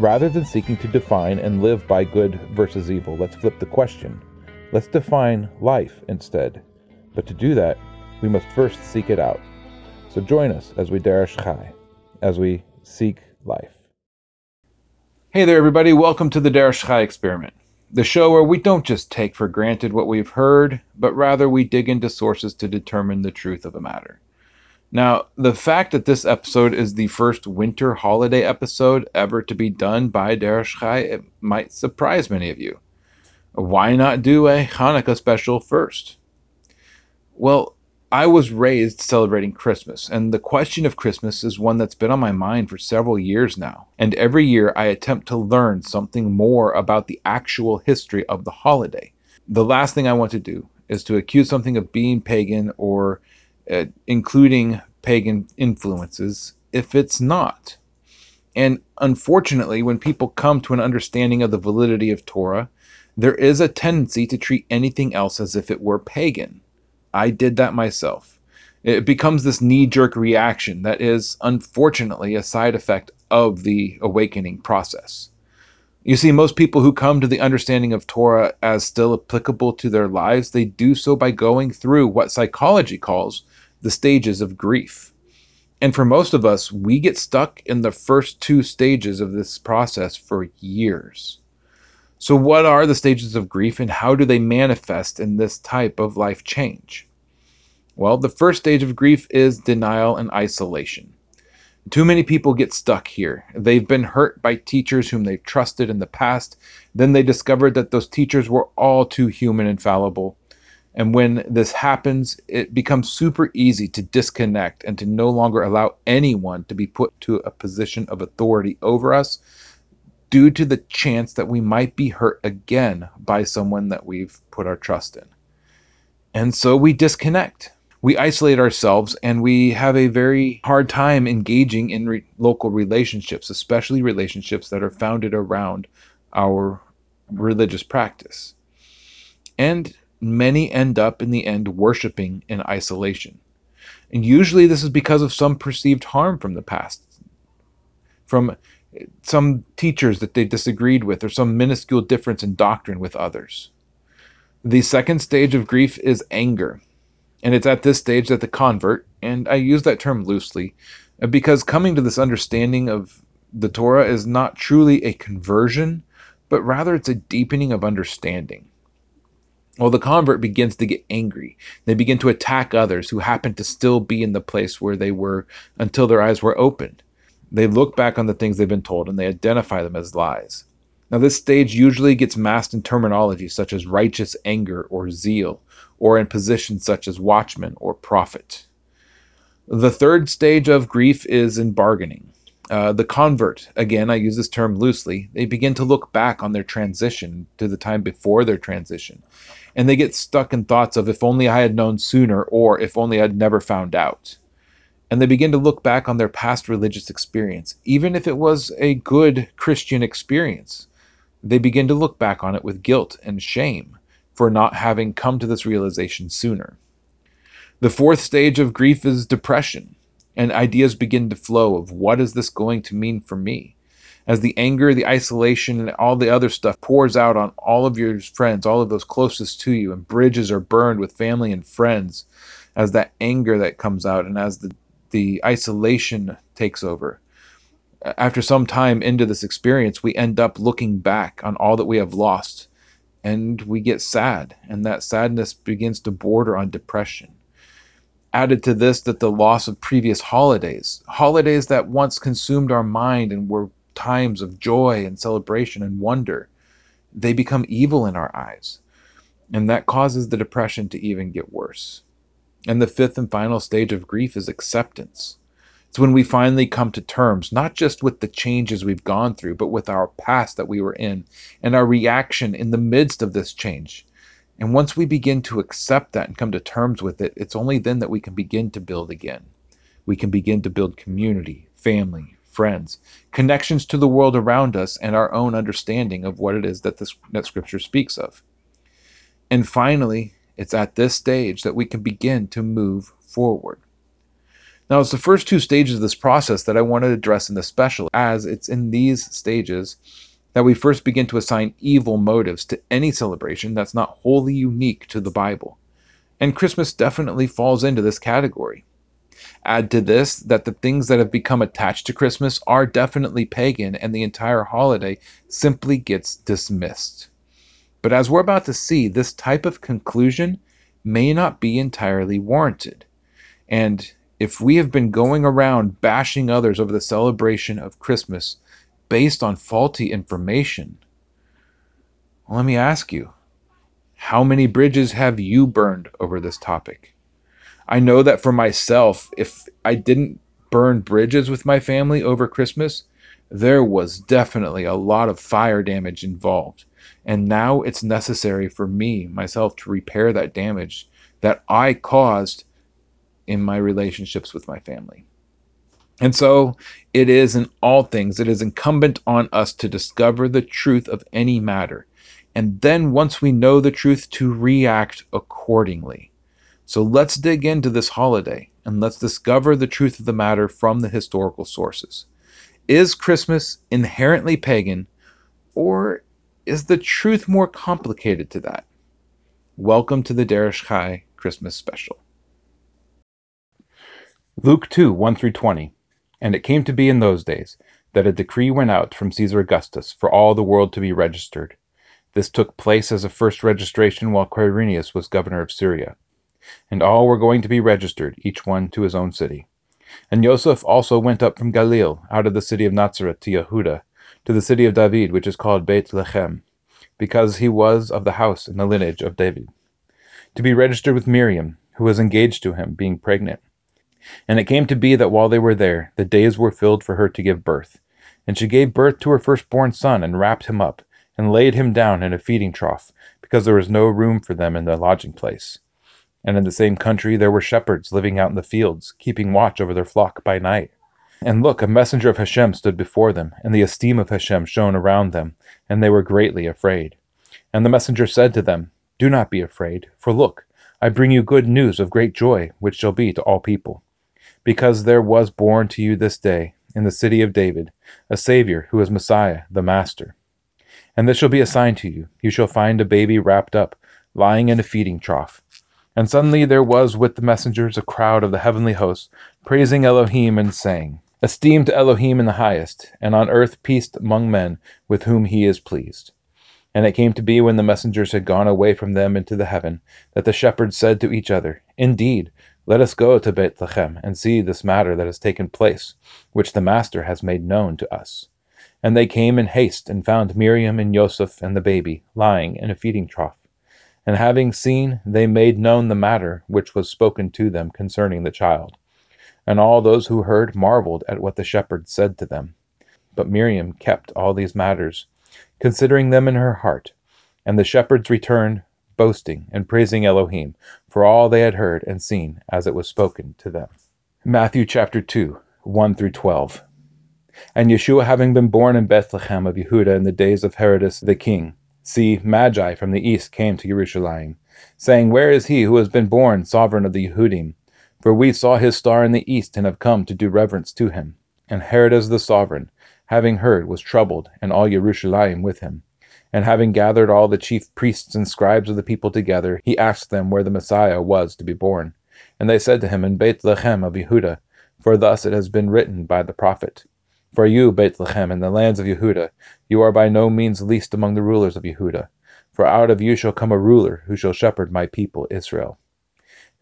Rather than seeking to define and live by good versus evil, let's flip the question. Let's define life instead. But to do that, we must first seek it out. So join us as we derish chai, as we seek life. Hey there, everybody. Welcome to the Derish Chai Experiment, the show where we don't just take for granted what we've heard, but rather we dig into sources to determine the truth of a matter. Now, the fact that this episode is the first winter holiday episode ever to be done by Derish Chai, it might surprise many of you. Why not do a Hanukkah special first? Well, I was raised celebrating Christmas, and the question of Christmas is one that's been on my mind for several years now. And every year I attempt to learn something more about the actual history of the holiday. The last thing I want to do is to accuse something of being pagan or uh, including pagan influences if it's not. And unfortunately, when people come to an understanding of the validity of Torah, there is a tendency to treat anything else as if it were pagan. I did that myself. It becomes this knee jerk reaction that is, unfortunately, a side effect of the awakening process. You see, most people who come to the understanding of Torah as still applicable to their lives, they do so by going through what psychology calls the stages of grief. And for most of us, we get stuck in the first two stages of this process for years. So, what are the stages of grief and how do they manifest in this type of life change? Well, the first stage of grief is denial and isolation. Too many people get stuck here. They've been hurt by teachers whom they've trusted in the past. Then they discovered that those teachers were all too human and fallible. And when this happens, it becomes super easy to disconnect and to no longer allow anyone to be put to a position of authority over us due to the chance that we might be hurt again by someone that we've put our trust in. And so we disconnect. We isolate ourselves and we have a very hard time engaging in re- local relationships, especially relationships that are founded around our religious practice. And many end up in the end worshiping in isolation. And usually this is because of some perceived harm from the past, from some teachers that they disagreed with, or some minuscule difference in doctrine with others. The second stage of grief is anger. And it's at this stage that the convert, and I use that term loosely, because coming to this understanding of the Torah is not truly a conversion, but rather it's a deepening of understanding. Well, the convert begins to get angry. They begin to attack others who happen to still be in the place where they were until their eyes were opened. They look back on the things they've been told and they identify them as lies. Now, this stage usually gets masked in terminology such as righteous anger or zeal, or in positions such as watchman or prophet. The third stage of grief is in bargaining. Uh, the convert, again, I use this term loosely, they begin to look back on their transition to the time before their transition. And they get stuck in thoughts of if only I had known sooner or if only I'd never found out. And they begin to look back on their past religious experience, even if it was a good Christian experience. They begin to look back on it with guilt and shame for not having come to this realization sooner. The fourth stage of grief is depression and ideas begin to flow of what is this going to mean for me as the anger the isolation and all the other stuff pours out on all of your friends all of those closest to you and bridges are burned with family and friends as that anger that comes out and as the the isolation takes over. After some time into this experience we end up looking back on all that we have lost and we get sad and that sadness begins to border on depression. Added to this, that the loss of previous holidays, holidays that once consumed our mind and were times of joy and celebration and wonder, they become evil in our eyes. And that causes the depression to even get worse. And the fifth and final stage of grief is acceptance. It's when we finally come to terms, not just with the changes we've gone through, but with our past that we were in and our reaction in the midst of this change. And once we begin to accept that and come to terms with it, it's only then that we can begin to build again. We can begin to build community, family, friends, connections to the world around us, and our own understanding of what it is that this that scripture speaks of. And finally, it's at this stage that we can begin to move forward. Now, it's the first two stages of this process that I want to address in the special, as it's in these stages that we first begin to assign evil motives to any celebration that's not wholly unique to the Bible. And Christmas definitely falls into this category. Add to this that the things that have become attached to Christmas are definitely pagan, and the entire holiday simply gets dismissed. But as we're about to see, this type of conclusion may not be entirely warranted. And if we have been going around bashing others over the celebration of Christmas based on faulty information, well, let me ask you how many bridges have you burned over this topic? I know that for myself, if I didn't burn bridges with my family over Christmas, there was definitely a lot of fire damage involved. And now it's necessary for me, myself, to repair that damage that I caused in my relationships with my family. And so it is in all things, it is incumbent on us to discover the truth of any matter. And then once we know the truth, to react accordingly. So let's dig into this holiday and let's discover the truth of the matter from the historical sources. Is Christmas inherently pagan, or is the truth more complicated to that? Welcome to the Derish Chai Christmas special. Luke 2 1 through 20. And it came to be in those days that a decree went out from Caesar Augustus for all the world to be registered. This took place as a first registration while Quirinius was governor of Syria and all were going to be registered, each one to his own city. And Joseph also went up from Galilee, out of the city of Nazareth to Yehuda, to the city of David, which is called Beit Lechem, because he was of the house and the lineage of David, to be registered with Miriam, who was engaged to him, being pregnant. And it came to be that while they were there, the days were filled for her to give birth. And she gave birth to her firstborn son, and wrapped him up, and laid him down in a feeding trough, because there was no room for them in the lodging place. And in the same country there were shepherds living out in the fields, keeping watch over their flock by night. And look, a messenger of Hashem stood before them, and the esteem of Hashem shone around them, and they were greatly afraid. And the messenger said to them, Do not be afraid, for look, I bring you good news of great joy, which shall be to all people. Because there was born to you this day, in the city of David, a Saviour who is Messiah, the Master. And this shall be a sign to you you shall find a baby wrapped up, lying in a feeding trough. And suddenly there was with the messengers a crowd of the heavenly hosts, praising Elohim and saying, Esteemed Elohim in the highest, and on earth peace among men with whom he is pleased. And it came to be when the messengers had gone away from them into the heaven, that the shepherds said to each other, Indeed, let us go to Bethlehem and see this matter that has taken place, which the Master has made known to us. And they came in haste and found Miriam and Joseph and the baby lying in a feeding trough. And having seen, they made known the matter which was spoken to them concerning the child. And all those who heard marveled at what the shepherds said to them. But Miriam kept all these matters, considering them in her heart. And the shepherds returned, boasting and praising Elohim for all they had heard and seen as it was spoken to them. Matthew chapter 2, 1 through 12. And Yeshua having been born in Bethlehem of Yehuda in the days of Herodes the king, See, Magi from the east came to Jerusalem, saying, Where is he who has been born sovereign of the Yehudim? For we saw his star in the east and have come to do reverence to him. And Herod as the sovereign, having heard, was troubled, and all Jerusalem with him. And having gathered all the chief priests and scribes of the people together, he asked them where the Messiah was to be born. And they said to him, In Bethlehem of Yehuda, for thus it has been written by the prophet. For you, Bethlehem, in the lands of Yehuda, you are by no means least among the rulers of Yehuda. For out of you shall come a ruler who shall shepherd my people Israel.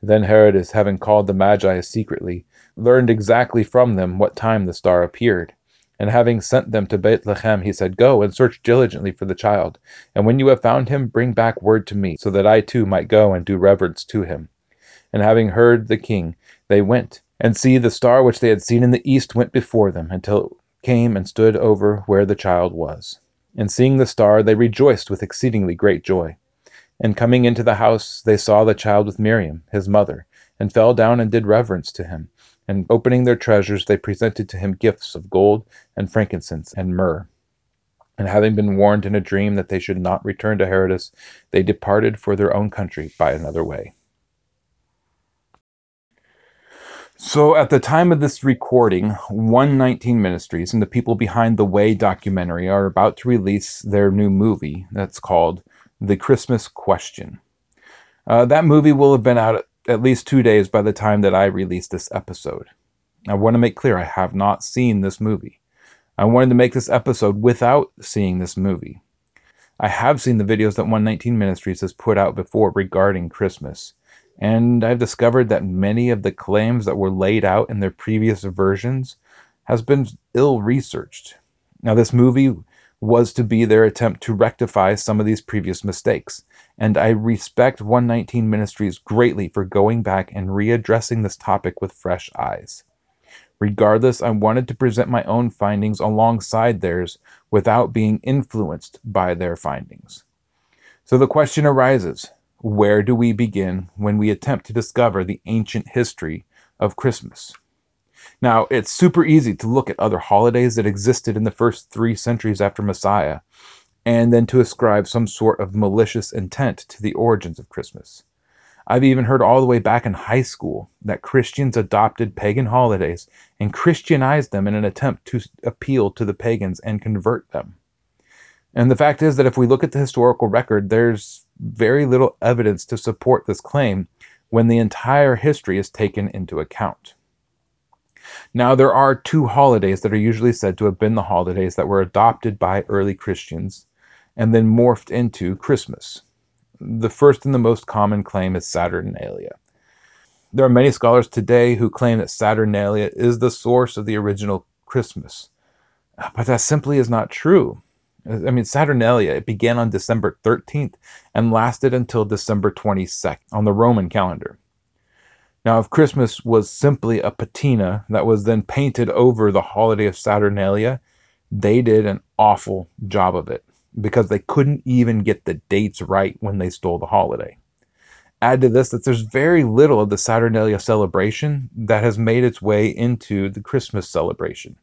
Then Herod, having called the Magi secretly, learned exactly from them what time the star appeared. And having sent them to Bethlehem, he said, Go and search diligently for the child, and when you have found him, bring back word to me, so that I too might go and do reverence to him. And having heard the king, they went And see, the star which they had seen in the east went before them until came and stood over where the child was. And seeing the star, they rejoiced with exceedingly great joy. And coming into the house, they saw the child with Miriam, his mother, and fell down and did reverence to him. And opening their treasures, they presented to him gifts of gold and frankincense and myrrh. And having been warned in a dream that they should not return to Herodes, they departed for their own country by another way. So, at the time of this recording, 119 Ministries and the people behind the Way documentary are about to release their new movie that's called The Christmas Question. Uh, that movie will have been out at least two days by the time that I release this episode. I want to make clear I have not seen this movie. I wanted to make this episode without seeing this movie. I have seen the videos that 119 Ministries has put out before regarding Christmas and I've discovered that many of the claims that were laid out in their previous versions has been ill researched. Now this movie was to be their attempt to rectify some of these previous mistakes, and I respect 119 Ministries greatly for going back and readdressing this topic with fresh eyes. Regardless, I wanted to present my own findings alongside theirs without being influenced by their findings. So the question arises where do we begin when we attempt to discover the ancient history of Christmas? Now, it's super easy to look at other holidays that existed in the first three centuries after Messiah and then to ascribe some sort of malicious intent to the origins of Christmas. I've even heard all the way back in high school that Christians adopted pagan holidays and Christianized them in an attempt to appeal to the pagans and convert them. And the fact is that if we look at the historical record, there's very little evidence to support this claim when the entire history is taken into account. Now, there are two holidays that are usually said to have been the holidays that were adopted by early Christians and then morphed into Christmas. The first and the most common claim is Saturnalia. There are many scholars today who claim that Saturnalia is the source of the original Christmas, but that simply is not true. I mean, Saturnalia, it began on December 13th and lasted until December 22nd on the Roman calendar. Now, if Christmas was simply a patina that was then painted over the holiday of Saturnalia, they did an awful job of it because they couldn't even get the dates right when they stole the holiday. Add to this that there's very little of the Saturnalia celebration that has made its way into the Christmas celebration.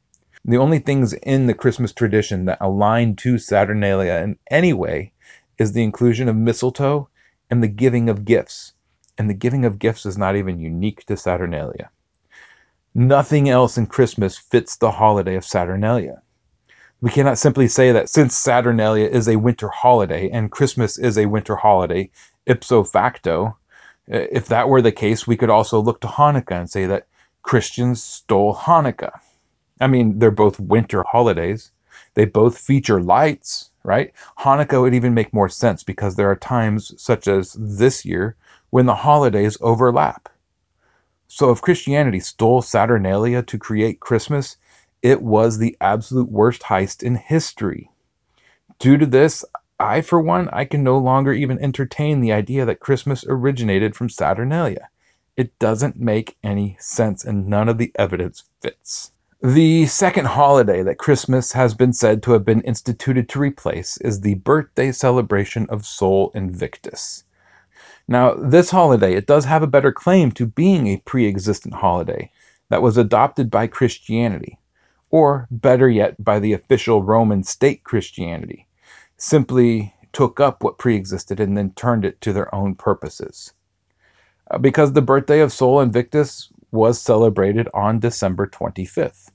The only things in the Christmas tradition that align to Saturnalia in any way is the inclusion of mistletoe and the giving of gifts. And the giving of gifts is not even unique to Saturnalia. Nothing else in Christmas fits the holiday of Saturnalia. We cannot simply say that since Saturnalia is a winter holiday and Christmas is a winter holiday, ipso facto, eh, if that were the case, we could also look to Hanukkah and say that Christians stole Hanukkah. I mean, they're both winter holidays. They both feature lights, right? Hanukkah would even make more sense because there are times, such as this year, when the holidays overlap. So if Christianity stole Saturnalia to create Christmas, it was the absolute worst heist in history. Due to this, I, for one, I can no longer even entertain the idea that Christmas originated from Saturnalia. It doesn't make any sense and none of the evidence fits. The second holiday that Christmas has been said to have been instituted to replace is the birthday celebration of Sol Invictus. Now, this holiday, it does have a better claim to being a pre-existent holiday that was adopted by Christianity, or better yet, by the official Roman state Christianity, simply took up what pre-existed and then turned it to their own purposes. Uh, because the birthday of Sol Invictus was celebrated on December 25th.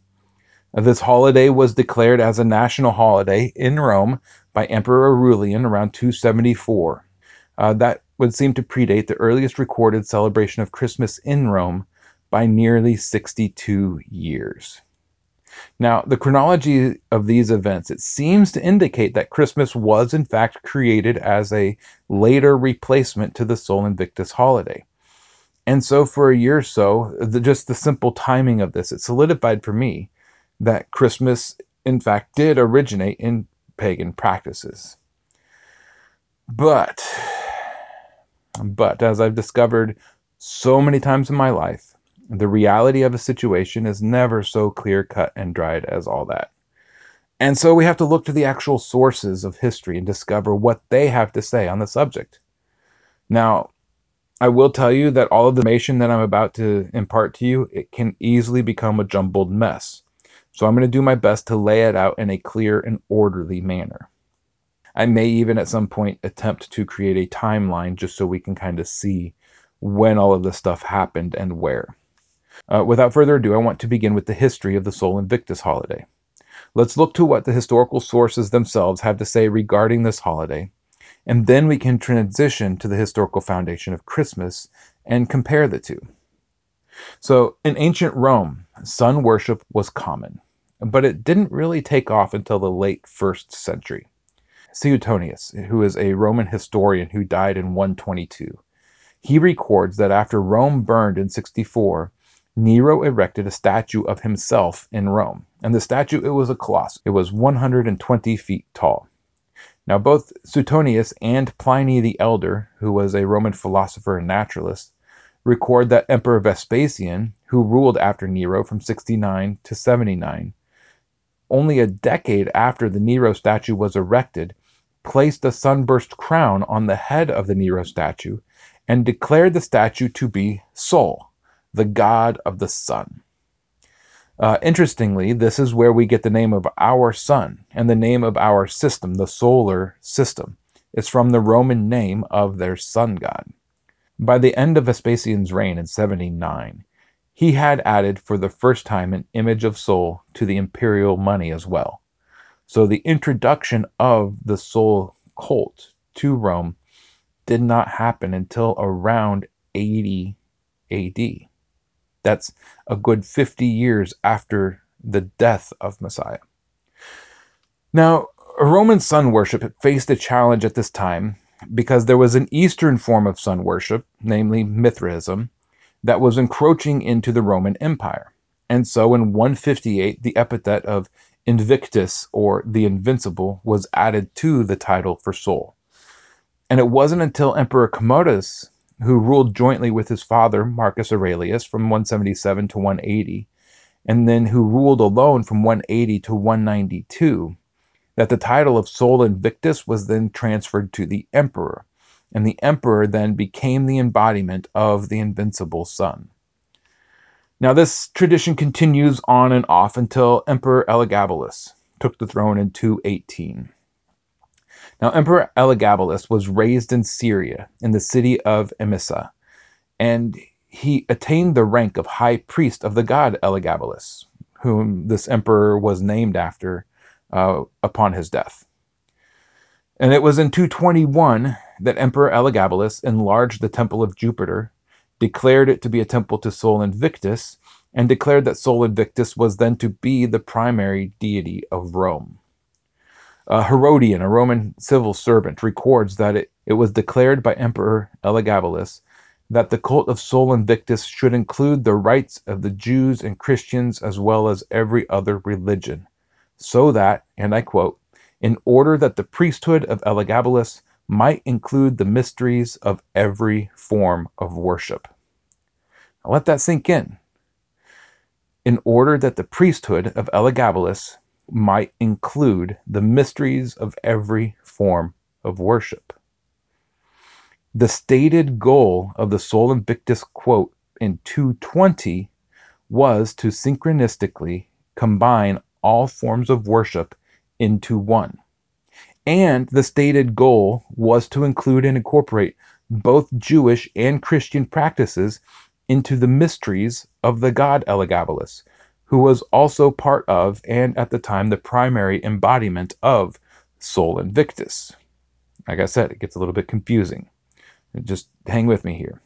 This holiday was declared as a national holiday in Rome by Emperor Aurelian around 274. Uh, that would seem to predate the earliest recorded celebration of Christmas in Rome by nearly 62 years. Now, the chronology of these events, it seems to indicate that Christmas was in fact created as a later replacement to the Sol Invictus holiday. And so for a year or so, the, just the simple timing of this, it solidified for me that Christmas, in fact, did originate in pagan practices. But, but as I've discovered so many times in my life, The reality of a situation is never so clear cut and dried as all that. And so we have to look to the actual sources of history and discover what they have to say on the subject. Now, I will tell you that all of the information that I'm about to impart to you, it can easily become a jumbled mess. So I'm going to do my best to lay it out in a clear and orderly manner. I may even at some point attempt to create a timeline just so we can kind of see when all of this stuff happened and where. Uh, without further ado, I want to begin with the history of the Sol Invictus holiday. Let's look to what the historical sources themselves have to say regarding this holiday, and then we can transition to the historical foundation of Christmas and compare the two. So, in ancient Rome, sun worship was common, but it didn't really take off until the late first century. Suetonius, who is a Roman historian who died in 122, he records that after Rome burned in 64, Nero erected a statue of himself in Rome. And the statue, it was a colossus. It was 120 feet tall. Now, both Suetonius and Pliny the Elder, who was a Roman philosopher and naturalist, record that Emperor Vespasian, who ruled after Nero from 69 to 79, only a decade after the Nero statue was erected, placed a sunburst crown on the head of the Nero statue and declared the statue to be Sol, the god of the sun. Uh, interestingly, this is where we get the name of our sun and the name of our system, the solar system. It's from the Roman name of their sun god. By the end of Vespasian's reign in 79, he had added for the first time an image of Sol to the imperial money as well. So the introduction of the Sol cult to Rome did not happen until around 80 AD. That's a good 50 years after the death of Messiah. Now, Roman sun worship faced a challenge at this time because there was an Eastern form of sun worship, namely Mithraism, that was encroaching into the Roman Empire. And so in 158, the epithet of Invictus, or the Invincible, was added to the title for Sol. And it wasn't until Emperor Commodus who ruled jointly with his father, Marcus Aurelius, from 177 to 180, and then who ruled alone from 180 to 192, that the title of Sol Invictus was then transferred to the emperor, and the emperor then became the embodiment of the invincible sun. Now, this tradition continues on and off until Emperor Elagabalus took the throne in 218. Now, Emperor Elagabalus was raised in Syria, in the city of Emesa, and he attained the rank of high priest of the god Elagabalus, whom this emperor was named after uh, upon his death. And it was in 221 that Emperor Elagabalus enlarged the temple of Jupiter, declared it to be a temple to Sol Invictus, and declared that Sol Invictus was then to be the primary deity of Rome. Uh, Herodian, a Roman civil servant, records that it, it was declared by Emperor Elagabalus that the cult of Sol Invictus should include the rites of the Jews and Christians as well as every other religion, so that, and I quote, in order that the priesthood of Elagabalus might include the mysteries of every form of worship. Now let that sink in. In order that the priesthood of Elagabalus might include the mysteries of every form of worship. The stated goal of the Sol Invictus quote in 220 was to synchronistically combine all forms of worship into one. And the stated goal was to include and incorporate both Jewish and Christian practices into the mysteries of the god Elagabalus, who was also part of, and at the time, the primary embodiment of Sol Invictus. Like I said, it gets a little bit confusing. Just hang with me here.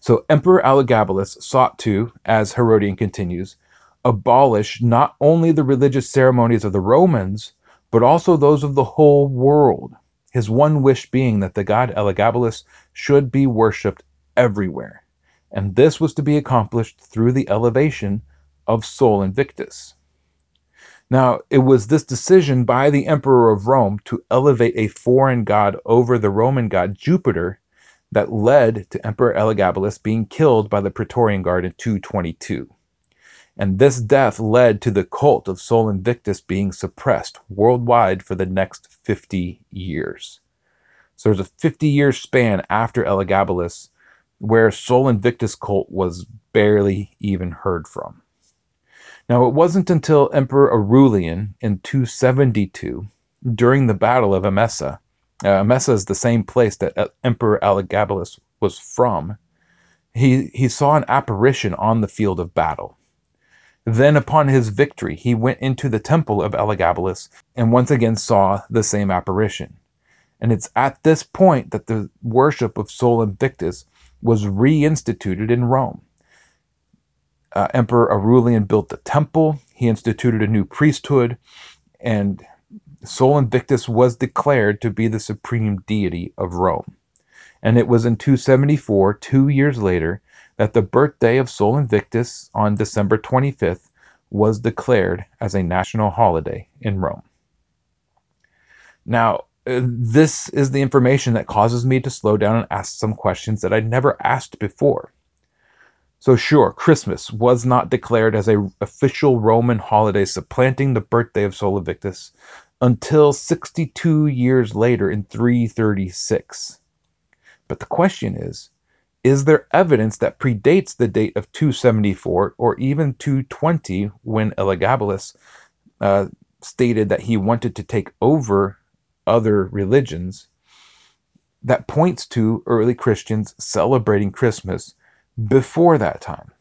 So, Emperor Elagabalus sought to, as Herodian continues, abolish not only the religious ceremonies of the Romans, but also those of the whole world. His one wish being that the god Elagabalus should be worshipped everywhere. And this was to be accomplished through the elevation of Sol Invictus. Now, it was this decision by the Emperor of Rome to elevate a foreign god over the Roman god Jupiter that led to Emperor Elagabalus being killed by the Praetorian Guard in 222. And this death led to the cult of Sol Invictus being suppressed worldwide for the next 50 years. So there's a 50 year span after Elagabalus where Sol Invictus cult was barely even heard from. Now, it wasn't until Emperor Aurelian in 272, during the Battle of Emesa, uh, Emesa is the same place that uh, Emperor Elagabalus was from, he, he saw an apparition on the field of battle. Then, upon his victory, he went into the temple of Elagabalus and once again saw the same apparition. And it's at this point that the worship of Sol Invictus was reinstituted in Rome. Uh, Emperor Aurelian built the temple, he instituted a new priesthood, and Sol Invictus was declared to be the supreme deity of Rome. And it was in 274, two years later, that the birthday of Sol Invictus on December 25th was declared as a national holiday in Rome. Now, uh, this is the information that causes me to slow down and ask some questions that I'd never asked before. So sure, Christmas was not declared as a official Roman holiday supplanting the birthday of Sol Invictus until 62 years later in 336. But the question is, is there evidence that predates the date of 274 or even 220 when Elagabalus uh, stated that he wanted to take over other religions that points to early Christians celebrating Christmas before that time?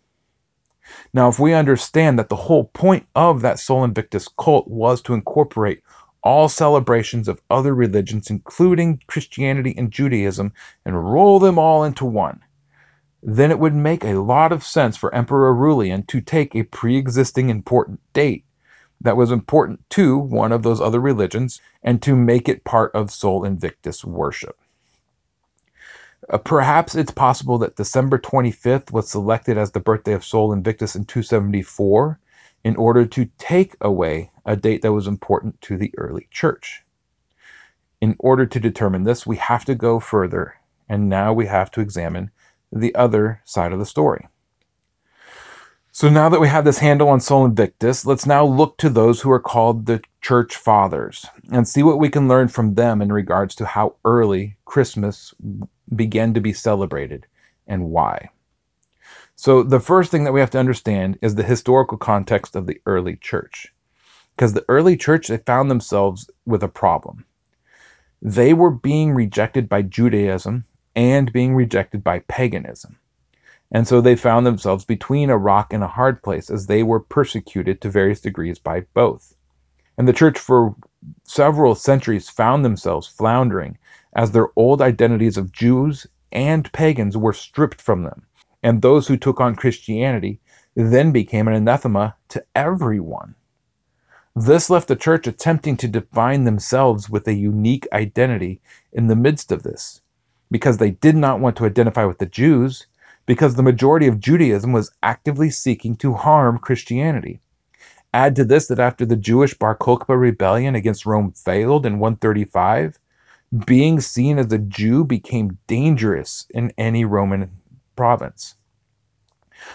Now, if we understand that the whole point of that Sol Invictus cult was to incorporate all celebrations of other religions, including Christianity and Judaism, and roll them all into one, then it would make a lot of sense for Emperor Aurelian to take a pre existing important date that was important to one of those other religions and to make it part of Sol Invictus worship. Uh, perhaps it's possible that December 25th was selected as the birthday of Sol Invictus in 274 in order to take away a date that was important to the early church. In order to determine this, we have to go further, and now we have to examine the other side of the story. So now that we have this handle on Sol Invictus, let's now look to those who are called the church fathers and see what we can learn from them in regards to how early Christmas began to be celebrated and why. So the first thing that we have to understand is the historical context of the early church. Because the early church, they found themselves with a problem. They were being rejected by Judaism and being rejected by paganism. And so they found themselves between a rock and a hard place as they were persecuted to various degrees by both. And the church for several centuries found themselves floundering as their old identities of Jews and pagans were stripped from them. And those who took on Christianity then became an anathema to everyone. This left the church attempting to define themselves with a unique identity in the midst of this because they did not want to identify with the Jews, because the majority of Judaism was actively seeking to harm Christianity. Add to this that after the Jewish Bar Kokhba rebellion against Rome failed in 135, being seen as a Jew became dangerous in any Roman province.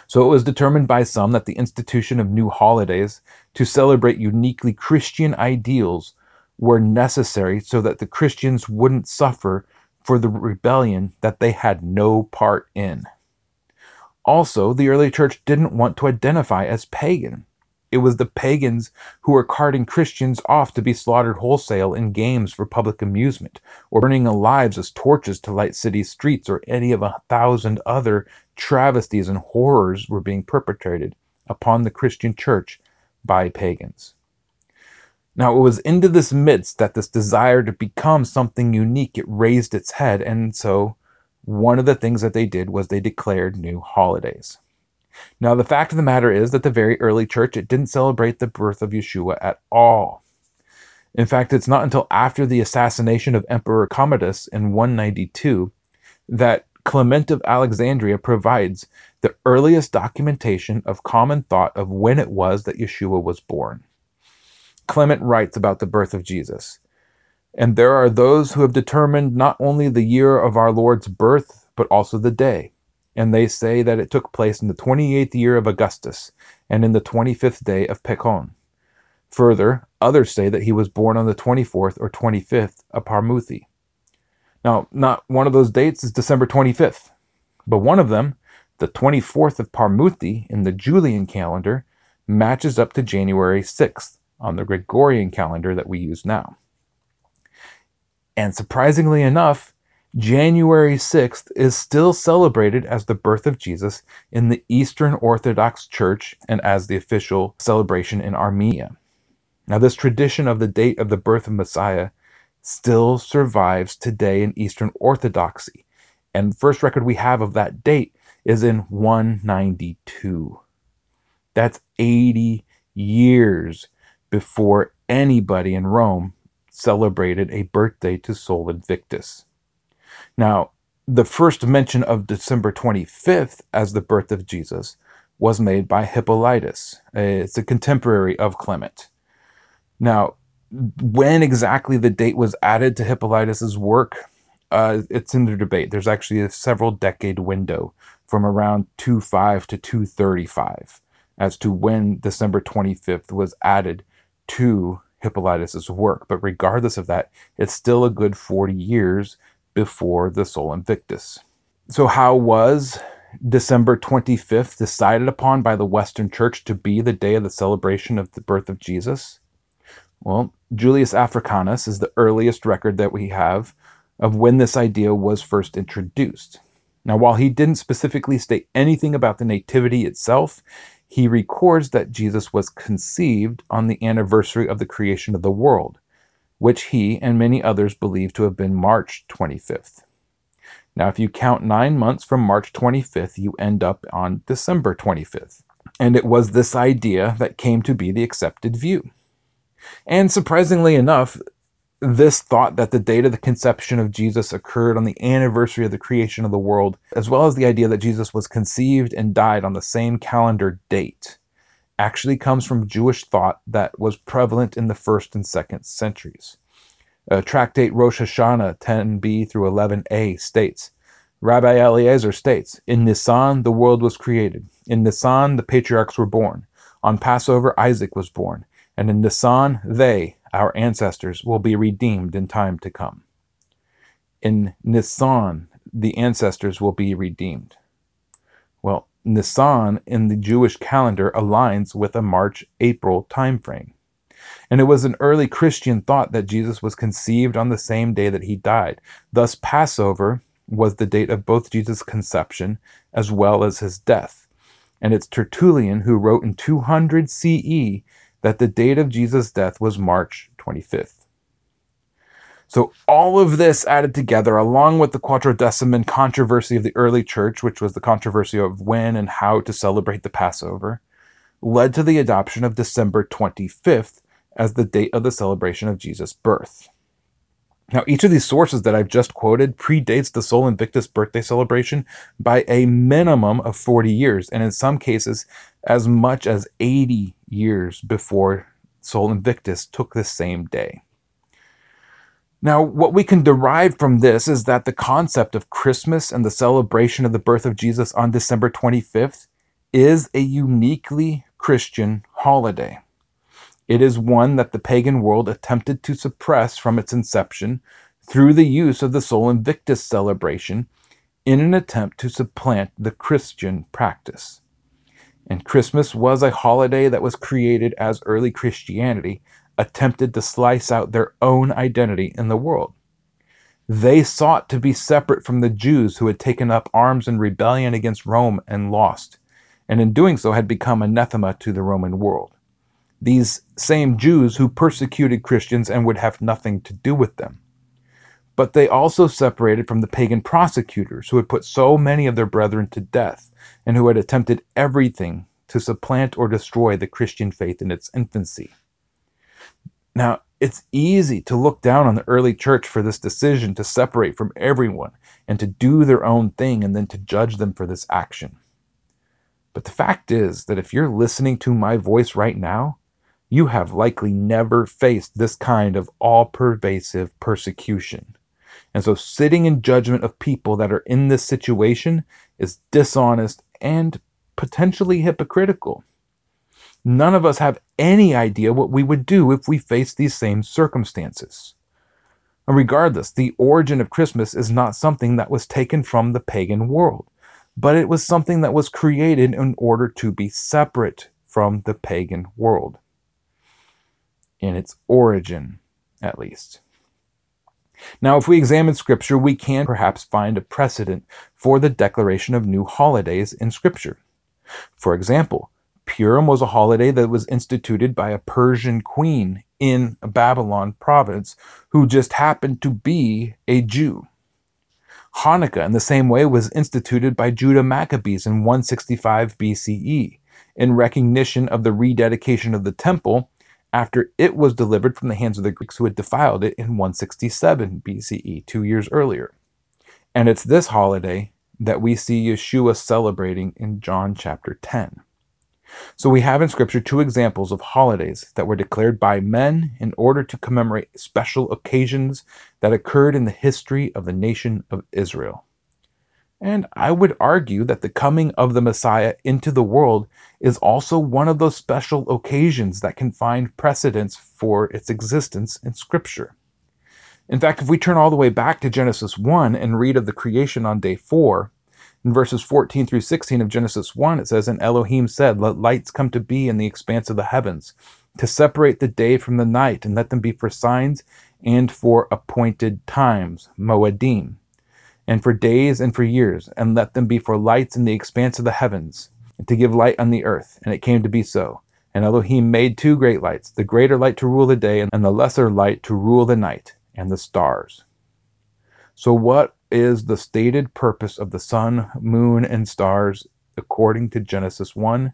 So it was determined by some that the institution of new holidays to celebrate uniquely Christian ideals were necessary so that the Christians wouldn't suffer for the rebellion that they had no part in. Also, the early church didn't want to identify as pagan. It was the pagans who were carting Christians off to be slaughtered wholesale in games for public amusement, or burning lives as torches to light city streets, or any of a thousand other travesties and horrors were being perpetrated upon the Christian church by pagans. Now, it was into this midst that this desire to become something unique, it raised its head, and so one of the things that they did was they declared new holidays. Now, the fact of the matter is that the very early church, it didn't celebrate the birth of Yeshua at all. In fact, it's not until after the assassination of Emperor Commodus in 192 that Clement of Alexandria provides the earliest documentation of common thought of when it was that Yeshua was born. Clement writes about the birth of Jesus. And there are those who have determined not only the year of our Lord's birth, but also the day. And they say that it took place in the 28th year of Augustus and in the 25th day of Pachon. Further, others say that he was born on the 24th or 25th of Pharmuthi. Now, not one of those dates is December 25th, but one of them, the 24th of Pharmuthi in the Julian calendar, matches up to January 6th on the Gregorian calendar that we use now. And surprisingly enough, January 6th is still celebrated as the birth of Jesus in the Eastern Orthodox Church and as the official celebration in Armenia. Now, this tradition of the date of the birth of Messiah still survives today in Eastern Orthodoxy. And first record we have of that date is in 192. That's 80 years before anybody in Rome celebrated a birthday to Sol Invictus. Now, the first mention of December 25th as the birth of Jesus was made by Hippolytus. It's a contemporary of Clement. Now, when exactly the date was added to Hippolytus's work, uh, it's in the debate. There's actually a several decade window from around 25 to 235 as to when December 25th was added to Hippolytus's work. But regardless of that, it's still a good 40 years before the Sol Invictus. So, how was December 25th decided upon by the Western Church to be the day of the celebration of the birth of Jesus? Well, Julius Africanus is the earliest record that we have of when this idea was first introduced. Now, while he didn't specifically state anything about the Nativity itself, he records that Jesus was conceived on the anniversary of the creation of the world, which he and many others believe to have been March 25th. Now, if you count nine months from March 25th, you end up on December 25th. And it was this idea that came to be the accepted view. And surprisingly enough, this thought that the date of the conception of Jesus occurred on the anniversary of the creation of the world, as well as the idea that Jesus was conceived and died on the same calendar date, actually comes from Jewish thought that was prevalent in the first and second centuries. Tractate Rosh Hashanah 10b through 11a states, Rabbi Eliezer states, In Nisan the world was created. In Nisan the patriarchs were born. On Passover Isaac was born. And in Nisan they, our ancestors, will be redeemed in time to come. In Nisan, the ancestors will be redeemed. Nisan in the Jewish calendar aligns with a March April time frame. And it was an early Christian thought that Jesus was conceived on the same day that he died. Thus, Passover was the date of both Jesus' conception as well as his death. And it's Tertullian who wrote in 200 CE that the date of Jesus' death was March 25th. So, all of this added together, along with the Quartodeciman controversy of the early church, which was the controversy of when and how to celebrate the Passover, led to the adoption of December 25th as the date of the celebration of Jesus' birth. Now, each of these sources that I've just quoted predates the Sol Invictus birthday celebration by a minimum of 40 years, and in some cases, as much as 80 years before Sol Invictus took the same day. Now, what we can derive from this is that the concept of Christmas and the celebration of the birth of Jesus on December 25th is a uniquely Christian holiday. It is one that the pagan world attempted to suppress from its inception through the use of the Sol Invictus celebration in an attempt to supplant the Christian practice. And Christmas was a holiday that was created as early Christianity attempted to slice out their own identity in the world. They sought to be separate from the Jews who had taken up arms in rebellion against Rome and lost, and in doing so had become anathema to the Roman world. These same Jews who persecuted Christians and would have nothing to do with them. But they also separated from the pagan prosecutors who had put so many of their brethren to death and who had attempted everything to supplant or destroy the Christian faith in its infancy. Now, it's easy to look down on the early church for this decision to separate from everyone and to do their own thing and then to judge them for this action. But the fact is that if you're listening to my voice right now, you have likely never faced this kind of all pervasive persecution. And so sitting in judgment of people that are in this situation is dishonest and potentially hypocritical. None of us have any idea what we would do if we faced these same circumstances. And regardless, the origin of Christmas is not something that was taken from the pagan world, but it was something that was created in order to be separate from the pagan world. In its origin, at least. Now, if we examine Scripture, we can perhaps find a precedent for the declaration of new holidays in Scripture. For example, Purim was a holiday that was instituted by a Persian queen in Babylon province who just happened to be a Jew. Hanukkah, in the same way, was instituted by Judah Maccabees in 165 BCE in recognition of the rededication of the temple after it was delivered from the hands of the Greeks who had defiled it in 167 BCE, two years earlier. And it's this holiday that we see Yeshua celebrating in John chapter 10. So we have in Scripture two examples of holidays that were declared by men in order to commemorate special occasions that occurred in the history of the nation of Israel. And I would argue that the coming of the Messiah into the world is also one of those special occasions that can find precedence for its existence in Scripture. In fact, if we turn all the way back to Genesis 1 and read of the creation on day 4, in verses 14 through 16 of Genesis 1, it says, And Elohim said, Let lights come to be in the expanse of the heavens, to separate the day from the night, and let them be for signs and for appointed times, Moedim and for days and for years, and let them be for lights in the expanse of the heavens, and to give light on the earth. And it came to be so. And Elohim made two great lights, the greater light to rule the day, and the lesser light to rule the night, and the stars. So, what is the stated purpose of the sun, moon, and stars according to Genesis 1?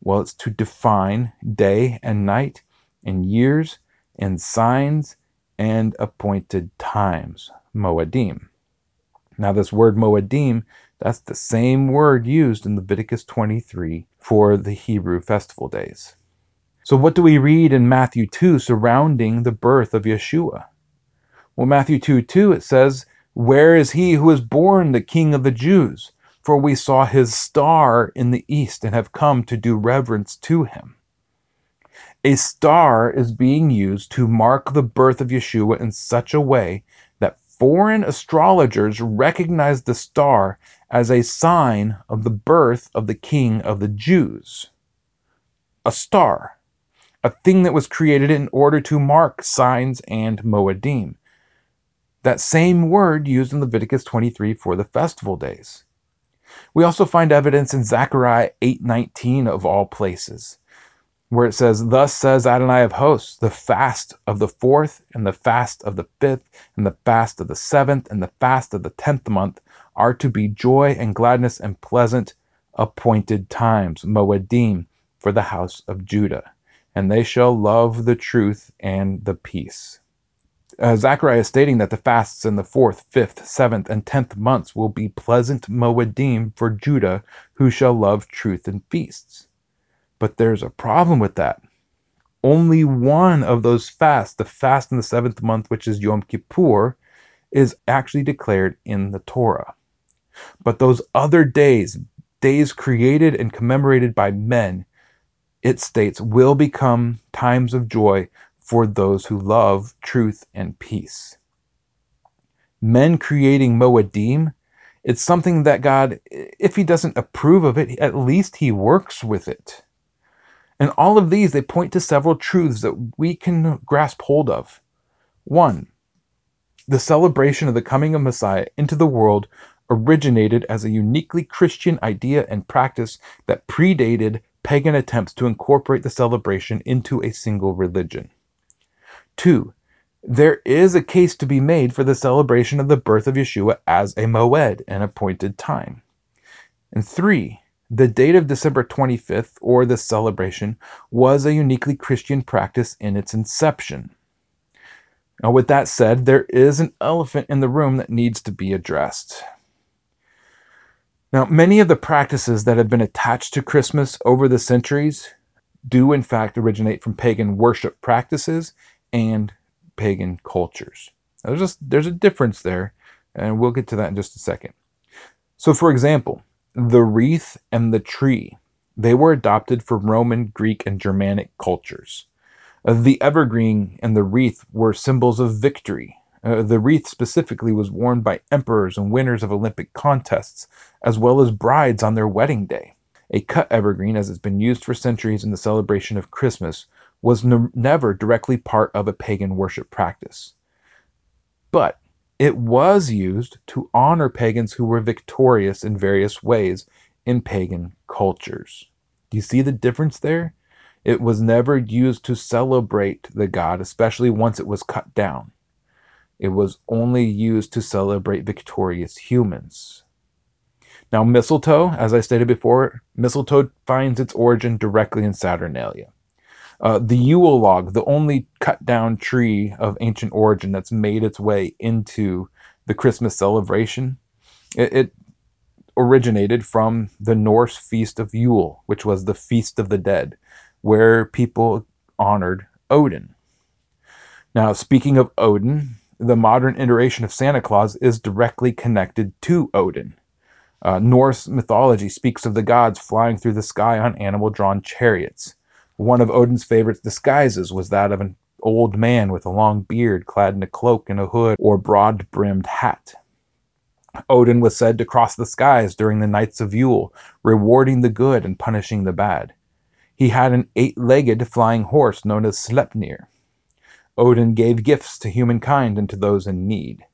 Well, it's to define day and night, and years, and signs, and appointed times, Moedim. Now, this word Moedim, that's the same word used in Leviticus 23 for the Hebrew festival days. So, what do we read in Matthew 2 surrounding the birth of Yeshua? Well, Matthew 2 2, it says, Where is he who is born the King of the Jews? For we saw his star in the east and have come to do reverence to him. A star is being used to mark the birth of Yeshua in such a way that foreign astrologers recognize the star as a sign of the birth of the king of the Jews. A star, a thing that was created in order to mark signs and moedim. That same word used in Leviticus 23 for the festival days. We also find evidence in Zechariah 8:19 of all places where it says, Thus says Adonai of hosts, the fast of the fourth, and the fast of the fifth, and the fast of the seventh, and the fast of the tenth month are to be joy and gladness and pleasant appointed times, Moedim, for the house of Judah. And they shall love the truth and the peace. Uh, Zechariah is stating that the fasts in the fourth, fifth, seventh, and tenth months will be pleasant Moedim for Judah, who shall love truth and feasts. But there's a problem with that. Only one of those fasts, the fast in the seventh month, which is Yom Kippur, is actually declared in the Torah. But those other days, days created and commemorated by men, it states, will become times of joy for those who love truth and peace. Men creating Moedim, it's something that God, if He doesn't approve of it, at least He works with it. And all of these, they point to several truths that we can grasp hold of. One, the celebration of the coming of Messiah into the world originated as a uniquely Christian idea and practice that predated pagan attempts to incorporate the celebration into a single religion. Two, there is a case to be made for the celebration of the birth of Yeshua as a moed, an appointed time. And three, the date of December 25th, or the celebration, was a uniquely Christian practice in its inception. Now, with that said, there is an elephant in the room that needs to be addressed. Now, many of the practices that have been attached to Christmas over the centuries do, in fact, originate from pagan worship practices and pagan cultures. There's just there's a difference there, and we'll get to that in just a second. So, for example, the wreath and the tree, they were adopted from Roman, Greek, and Germanic cultures. Uh, the evergreen and the wreath were symbols of victory. Uh, the wreath specifically was worn by emperors and winners of Olympic contests, as well as brides on their wedding day. A cut evergreen, as it's been used for centuries in the celebration of Christmas, was ne- never directly part of a pagan worship practice. But it was used to honor pagans who were victorious in various ways in pagan cultures. Do you see the difference there? It was never used to celebrate the god, especially once it was cut down. It was only used to celebrate victorious humans. Now, mistletoe, as I stated before, mistletoe finds its origin directly in Saturnalia. Uh, the Yule log, the only cut down tree of ancient origin that's made its way into the Christmas celebration, it, it originated from the Norse feast of Yule, which was the feast of the dead, where people honored Odin. Now, speaking of Odin, the modern iteration of Santa Claus is directly connected to Odin. Uh, Norse mythology speaks of the gods flying through the sky on animal drawn chariots. One of Odin's favorite disguises was that of an old man with a long beard clad in a cloak and a hood or broad brimmed hat. Odin was said to cross the skies during the nights of Yule, rewarding the good and punishing the bad. He had an eight legged flying horse known as Sleipnir. Odin gave gifts to humankind and to those in need.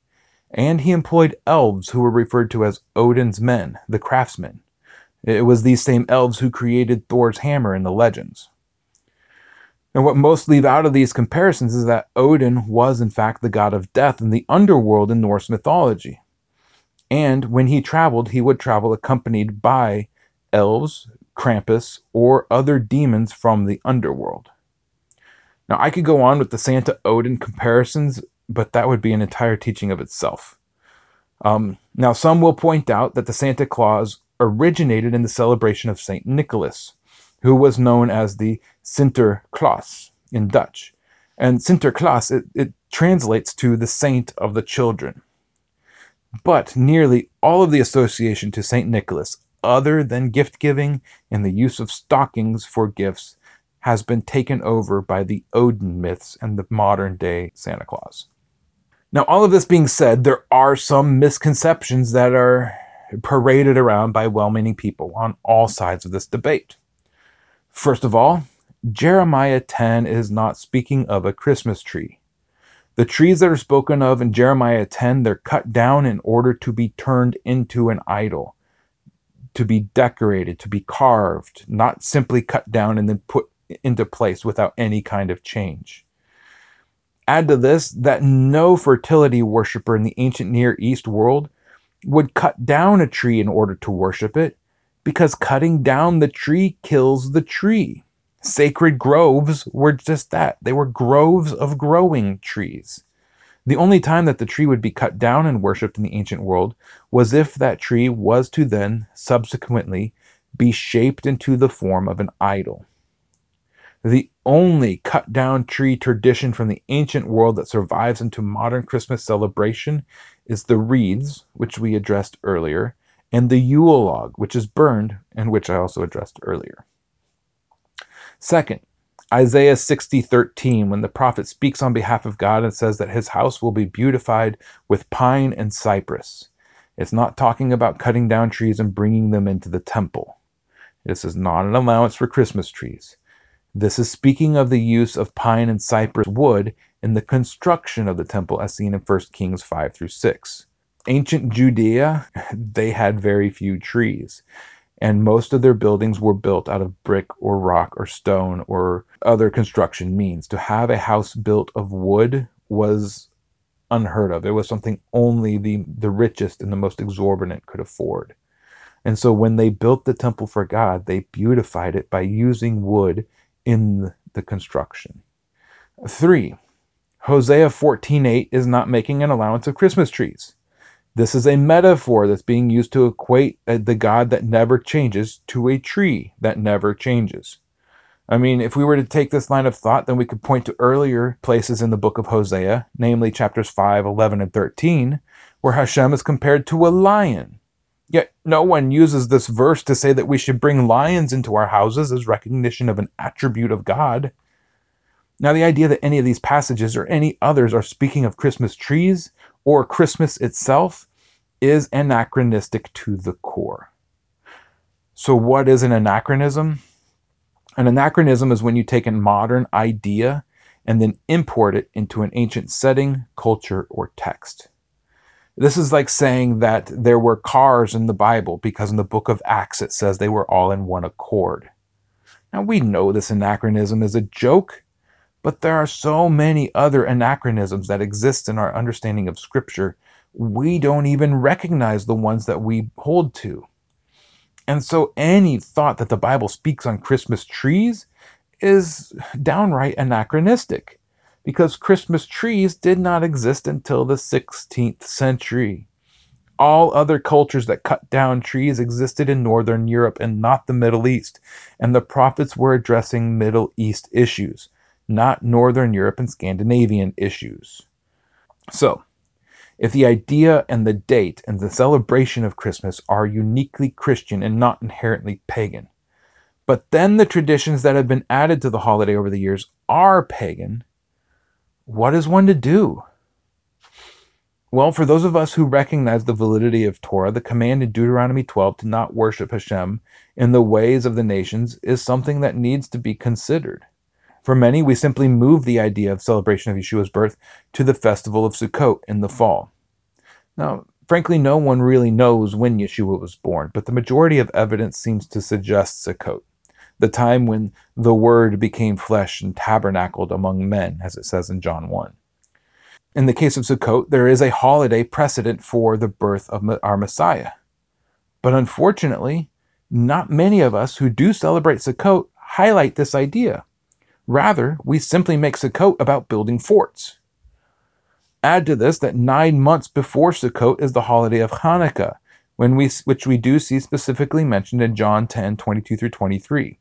And he employed elves who were referred to as Odin's men, the craftsmen. It was these same elves who created Thor's hammer in the legends. And what most leave out of these comparisons is that Odin was, in fact, the god of death in the underworld in Norse mythology. And when he traveled, he would travel accompanied by elves, Krampus, or other demons from the underworld. Now, I could go on with the Santa Odin comparisons, but that would be an entire teaching of itself. Um, now, some will point out that the Santa Claus originated in the celebration of St. Nicholas, who was known as the Sinterklaas in Dutch. And Sinterklaas, it, it translates to the saint of the children. But nearly all of the association to St. Nicholas, other than gift giving and the use of stockings for gifts, has been taken over by the Odin myths and the modern day Santa Claus. Now, all of this being said, there are some misconceptions that are paraded around by well meaning people on all sides of this debate. First of all, Jeremiah 10 is not speaking of a Christmas tree. The trees that are spoken of in Jeremiah 10, they're cut down in order to be turned into an idol, to be decorated, to be carved, not simply cut down and then put into place without any kind of change. Add to this that no fertility worshiper in the ancient Near East world would cut down a tree in order to worship it, because cutting down the tree kills the tree. Sacred groves were just that. They were groves of growing trees. The only time that the tree would be cut down and worshipped in the ancient world was if that tree was to then subsequently be shaped into the form of an idol. The only cut down tree tradition from the ancient world that survives into modern Christmas celebration is the wreaths, which we addressed earlier, and the Yule log, which is burned and which I also addressed earlier. Second, Isaiah 60:13 when the prophet speaks on behalf of God and says that his house will be beautified with pine and cypress. It's not talking about cutting down trees and bringing them into the temple. This is not an allowance for Christmas trees. This is speaking of the use of pine and cypress wood in the construction of the temple as seen in 1 Kings 5 through 6 ancient Judea, they had very few trees. And most of their buildings were built out of brick or rock or stone or other construction means. To have a house built of wood was unheard of. It was something only the, the richest and the most exorbitant could afford. And so when they built the temple for God, they beautified it by using wood in the construction. Three, Hosea 14:8 is not making an allowance of Christmas trees. This is a metaphor that's being used to equate uh, the God that never changes to a tree that never changes. I mean, if we were to take this line of thought, then we could point to earlier places in the book of Hosea, namely chapters 5, 11, and 13, where Hashem is compared to a lion. Yet no one uses this verse to say that we should bring lions into our houses as recognition of an attribute of God. Now, the idea that any of these passages or any others are speaking of Christmas trees or Christmas itself is anachronistic to the core. So, what is an anachronism? An anachronism is when you take a modern idea and then import it into an ancient setting, culture, or text. This is like saying that there were cars in the Bible because in the book of Acts it says they were all in one accord. Now we know this anachronism is a joke but there are so many other anachronisms that exist in our understanding of Scripture, we don't even recognize the ones that we hold to. And so any thought that the Bible speaks on Christmas trees is downright anachronistic because Christmas trees did not exist until the 16th century. All other cultures that cut down trees existed in Northern Europe and not the Middle East, and the prophets were addressing Middle East issues not Northern Europe and Scandinavian issues. So, if the idea and the date and the celebration of Christmas are uniquely Christian and not inherently pagan, but then the traditions that have been added to the holiday over the years are pagan, what is one to do? Well, for those of us who recognize the validity of Torah, the command in Deuteronomy 12 to not worship Hashem in the ways of the nations is something that needs to be considered. For many, we simply move the idea of celebration of Yeshua's birth to the festival of Sukkot in the fall. Now, frankly, no one really knows when Yeshua was born, but the majority of evidence seems to suggest Sukkot, the time when the Word became flesh and tabernacled among men, as it says in John 1. In the case of Sukkot, there is a holiday precedent for the birth of our Messiah. But unfortunately, not many of us who do celebrate Sukkot highlight this idea. Rather, we simply make Sukkot about building forts. Add to this that nine months before Sukkot is the holiday of Hanukkah, when we, which we do see specifically mentioned in John 10 22 through 23.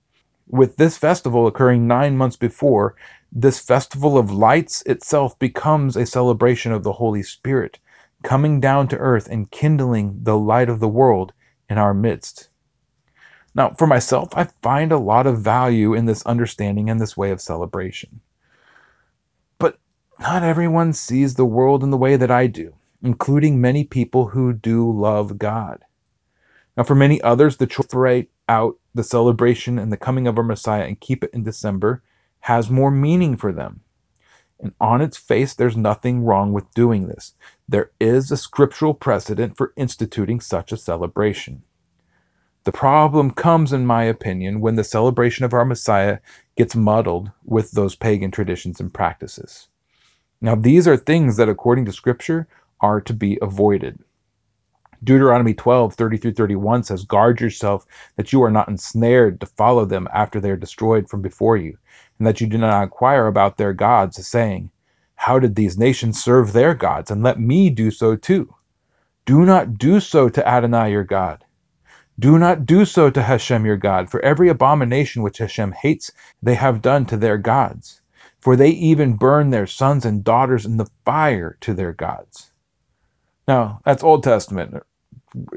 With this festival occurring nine months before, this festival of lights itself becomes a celebration of the Holy Spirit, coming down to earth and kindling the light of the world in our midst. Now, for myself, I find a lot of value in this understanding and this way of celebration. But not everyone sees the world in the way that I do, including many people who do love God. Now, for many others, the choice out the celebration and the coming of our Messiah and keep it in December has more meaning for them. And on its face, there's nothing wrong with doing this. There is a scriptural precedent for instituting such a celebration. The problem comes, in my opinion, when the celebration of our Messiah gets muddled with those pagan traditions and practices. Now, these are things that, according to Scripture, are to be avoided. Deuteronomy 12, 30 through 31 says, Guard yourself that you are not ensnared to follow them after they are destroyed from before you, and that you do not inquire about their gods, saying, How did these nations serve their gods? And let me do so too. Do not do so to Adonai your God do not do so to Hashem your God, for every abomination which Hashem hates, they have done to their gods. For they even burn their sons and daughters in the fire to their gods. Now, that's Old Testament.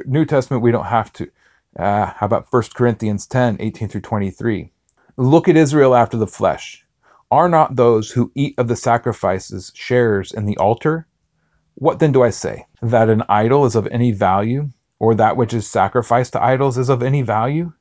New Testament, we don't have to. Uh, how about 1 Corinthians 10 18 through 23? Look at Israel after the flesh. Are not those who eat of the sacrifices sharers in the altar? What then do I say? That an idol is of any value? Or that which is sacrificed to idols is of any value?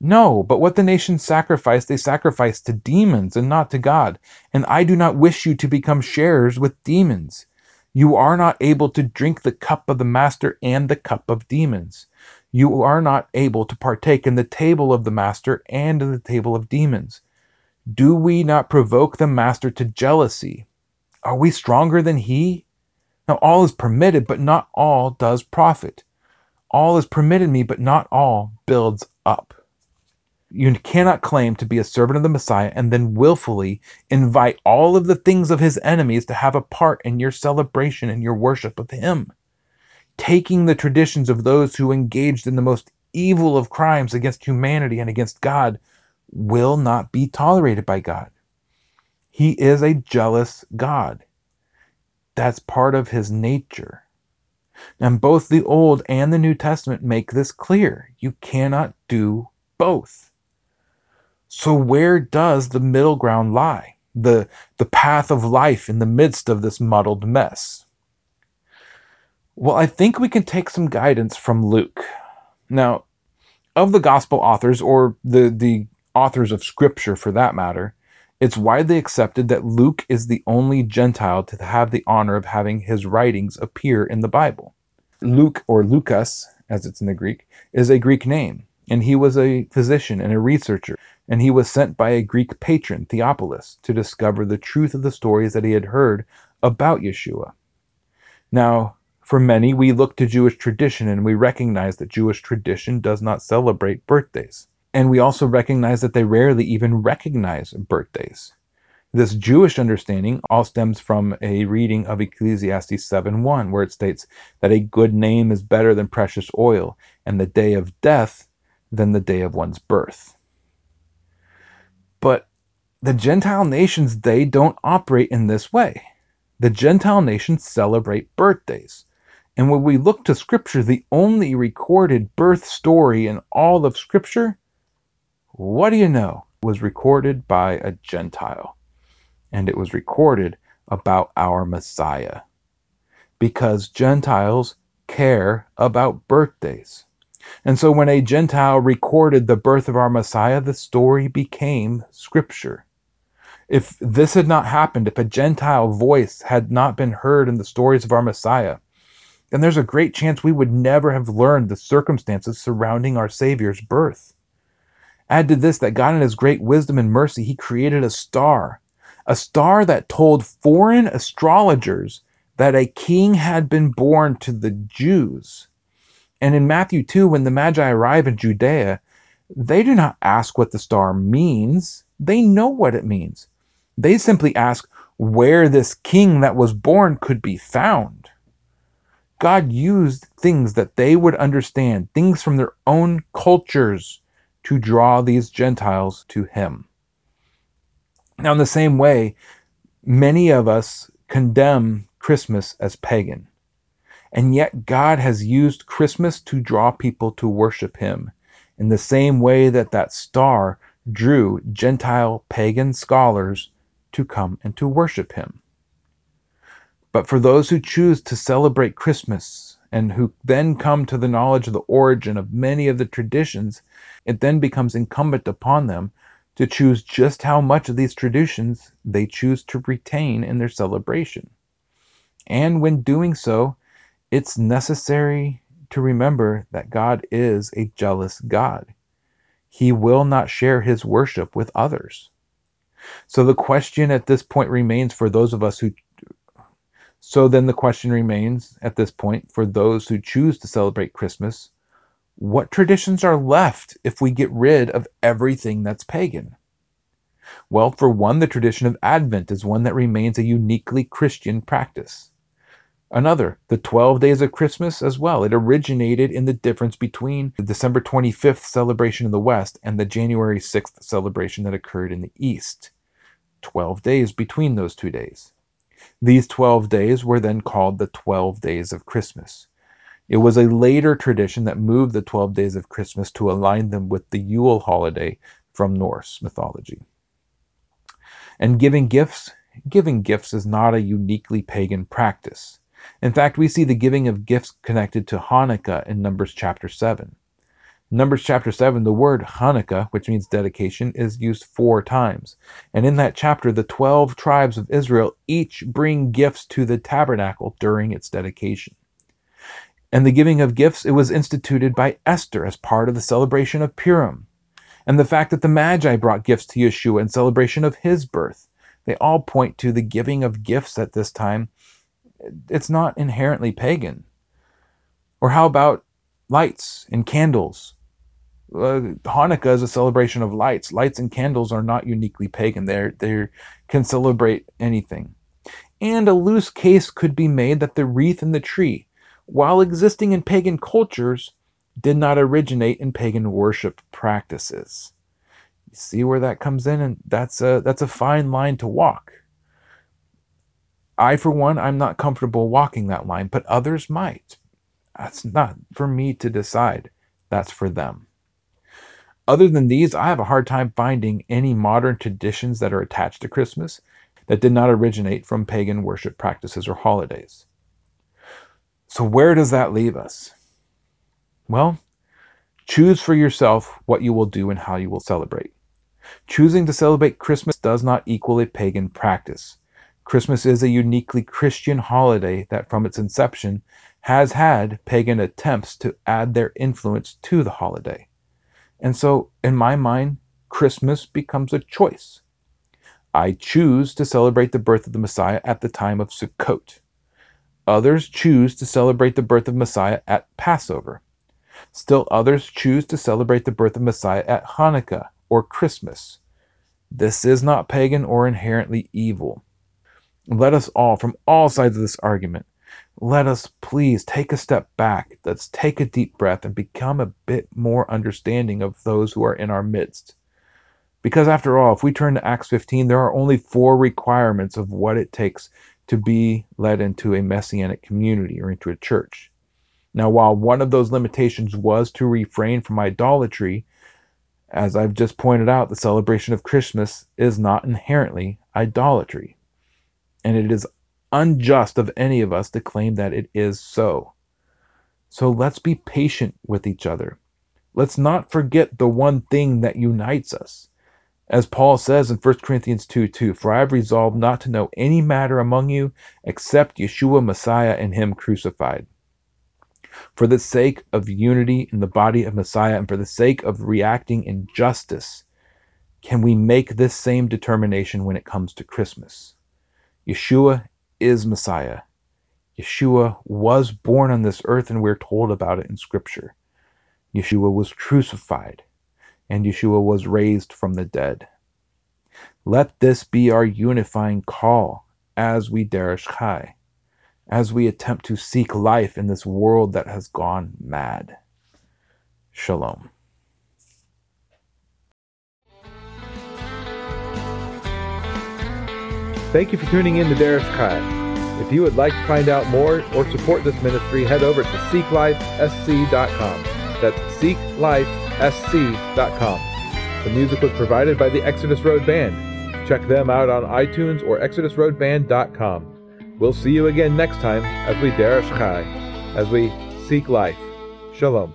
No, but what the nations sacrifice, they sacrifice to demons and not to God. And I do not wish you to become sharers with demons. You are not able to drink the cup of the master and the cup of demons. You are not able to partake in the table of the master and in the table of demons. Do we not provoke the master to jealousy? Are we stronger than he? Now all is permitted, but not all does profit. All is permitted me, but not all builds up. You cannot claim to be a servant of the Messiah and then willfully invite all of the things of his enemies to have a part in your celebration and your worship of him. Taking the traditions of those who engaged in the most evil of crimes against humanity and against God will not be tolerated by God. He is a jealous God. That's part of his nature. And both the Old and the New Testament make this clear. You cannot do both. So where does the middle ground lie? The, the path of life in the midst of this muddled mess? Well, I think we can take some guidance from Luke. Now, of the gospel authors, or the, the authors of scripture for that matter, it's widely accepted that Luke is the only Gentile to have the honor of having his writings appear in the Bible. Luke, or Lucas, as it's in the Greek, is a Greek name, and he was a physician and a researcher, and he was sent by a Greek patron, Theophilus, to discover the truth of the stories that he had heard about Yeshua. Now, for many, we look to Jewish tradition and we recognize that Jewish tradition does not celebrate birthdays. And we also recognize that they rarely even recognize birthdays. This Jewish understanding all stems from a reading of Ecclesiastes 7:1 where it states that a good name is better than precious oil and the day of death than the day of one's birth. But the Gentile nations they don't operate in this way. The Gentile nations celebrate birthdays. And when we look to Scripture, the only recorded birth story in all of Scripture, what do you know, was recorded by a Gentile. And it was recorded about our Messiah. Because Gentiles care about birthdays. And so when a Gentile recorded the birth of our Messiah, the story became Scripture. If this had not happened, if a Gentile voice had not been heard in the stories of our Messiah, then there's a great chance we would never have learned the circumstances surrounding our Savior's birth. Add to this that God, in His great wisdom and mercy, He created a star, a star that told foreign astrologers that a king had been born to the Jews. And in Matthew 2, when the Magi arrive in Judea, they do not ask what the star means, they know what it means. They simply ask where this king that was born could be found. God used things that they would understand, things from their own cultures, to draw these Gentiles to Him. Now, in the same way, many of us condemn Christmas as pagan. And yet, God has used Christmas to draw people to worship Him in the same way that that star drew Gentile pagan scholars to come and to worship Him. But for those who choose to celebrate Christmas and who then come to the knowledge of the origin of many of the traditions, it then becomes incumbent upon them to choose just how much of these traditions they choose to retain in their celebration. And when doing so, it's necessary to remember that God is a jealous God. He will not share his worship with others. So the question at this point remains for those of us who so then the question remains at this point for those who choose to celebrate Christmas what traditions are left if we get rid of everything that's pagan? Well, for one, the tradition of Advent is one that remains a uniquely Christian practice. Another, the 12 days of Christmas as well. It originated in the difference between the December 25th celebration in the West and the January 6th celebration that occurred in the East. 12 days between those two days. These 12 days were then called the 12 days of Christmas. It was a later tradition that moved the 12 days of Christmas to align them with the Yule holiday from Norse mythology. And giving gifts, giving gifts is not a uniquely pagan practice. In fact, we see the giving of gifts connected to Hanukkah in Numbers chapter 7. Numbers chapter 7, the word Hanukkah, which means dedication, is used four times. And in that chapter, the 12 tribes of Israel each bring gifts to the tabernacle during its dedication. And the giving of gifts, it was instituted by Esther as part of the celebration of Purim. And the fact that the Magi brought gifts to Yeshua in celebration of his birth, they all point to the giving of gifts at this time. It's not inherently pagan. Or how about lights and candles? Uh, Hanukkah is a celebration of lights. Lights and candles are not uniquely pagan. They they can celebrate anything. And a loose case could be made that the wreath and the tree, while existing in pagan cultures, did not originate in pagan worship practices. You see where that comes in, and that's a that's a fine line to walk. I, for one, I'm not comfortable walking that line, but others might. That's not for me to decide. That's for them. Other than these, I have a hard time finding any modern traditions that are attached to Christmas that did not originate from pagan worship practices or holidays. So, where does that leave us? Well, choose for yourself what you will do and how you will celebrate. Choosing to celebrate Christmas does not equal a pagan practice. Christmas is a uniquely Christian holiday that, from its inception, has had pagan attempts to add their influence to the holiday. And so, in my mind, Christmas becomes a choice. I choose to celebrate the birth of the Messiah at the time of Sukkot. Others choose to celebrate the birth of Messiah at Passover. Still others choose to celebrate the birth of Messiah at Hanukkah or Christmas. This is not pagan or inherently evil. Let us all, from all sides of this argument, let us please take a step back. Let's take a deep breath and become a bit more understanding of those who are in our midst. Because after all, if we turn to Acts 15, there are only four requirements of what it takes to be led into a messianic community or into a church. Now, while one of those limitations was to refrain from idolatry, as I've just pointed out, the celebration of Christmas is not inherently idolatry. And it is unjust of any of us to claim that it is so. So let's be patient with each other. Let's not forget the one thing that unites us. As Paul says in 1 Corinthians 2 2, For I have resolved not to know any matter among you except Yeshua Messiah and Him crucified. For the sake of unity in the body of Messiah and for the sake of reacting in justice, can we make this same determination when it comes to Christmas? Yeshua is Messiah. Yeshua was born on this earth, and we're told about it in Scripture. Yeshua was crucified, and Yeshua was raised from the dead. Let this be our unifying call as we Derish Chai, as we attempt to seek life in this world that has gone mad. Shalom. Thank you for tuning in to Darish Chai. If you would like to find out more or support this ministry, head over to seeklifesc.com. That's seeklifesc.com. The music was provided by the Exodus Road Band. Check them out on iTunes or exodusroadband.com. We'll see you again next time as we Darish Chai, as we seek life. Shalom.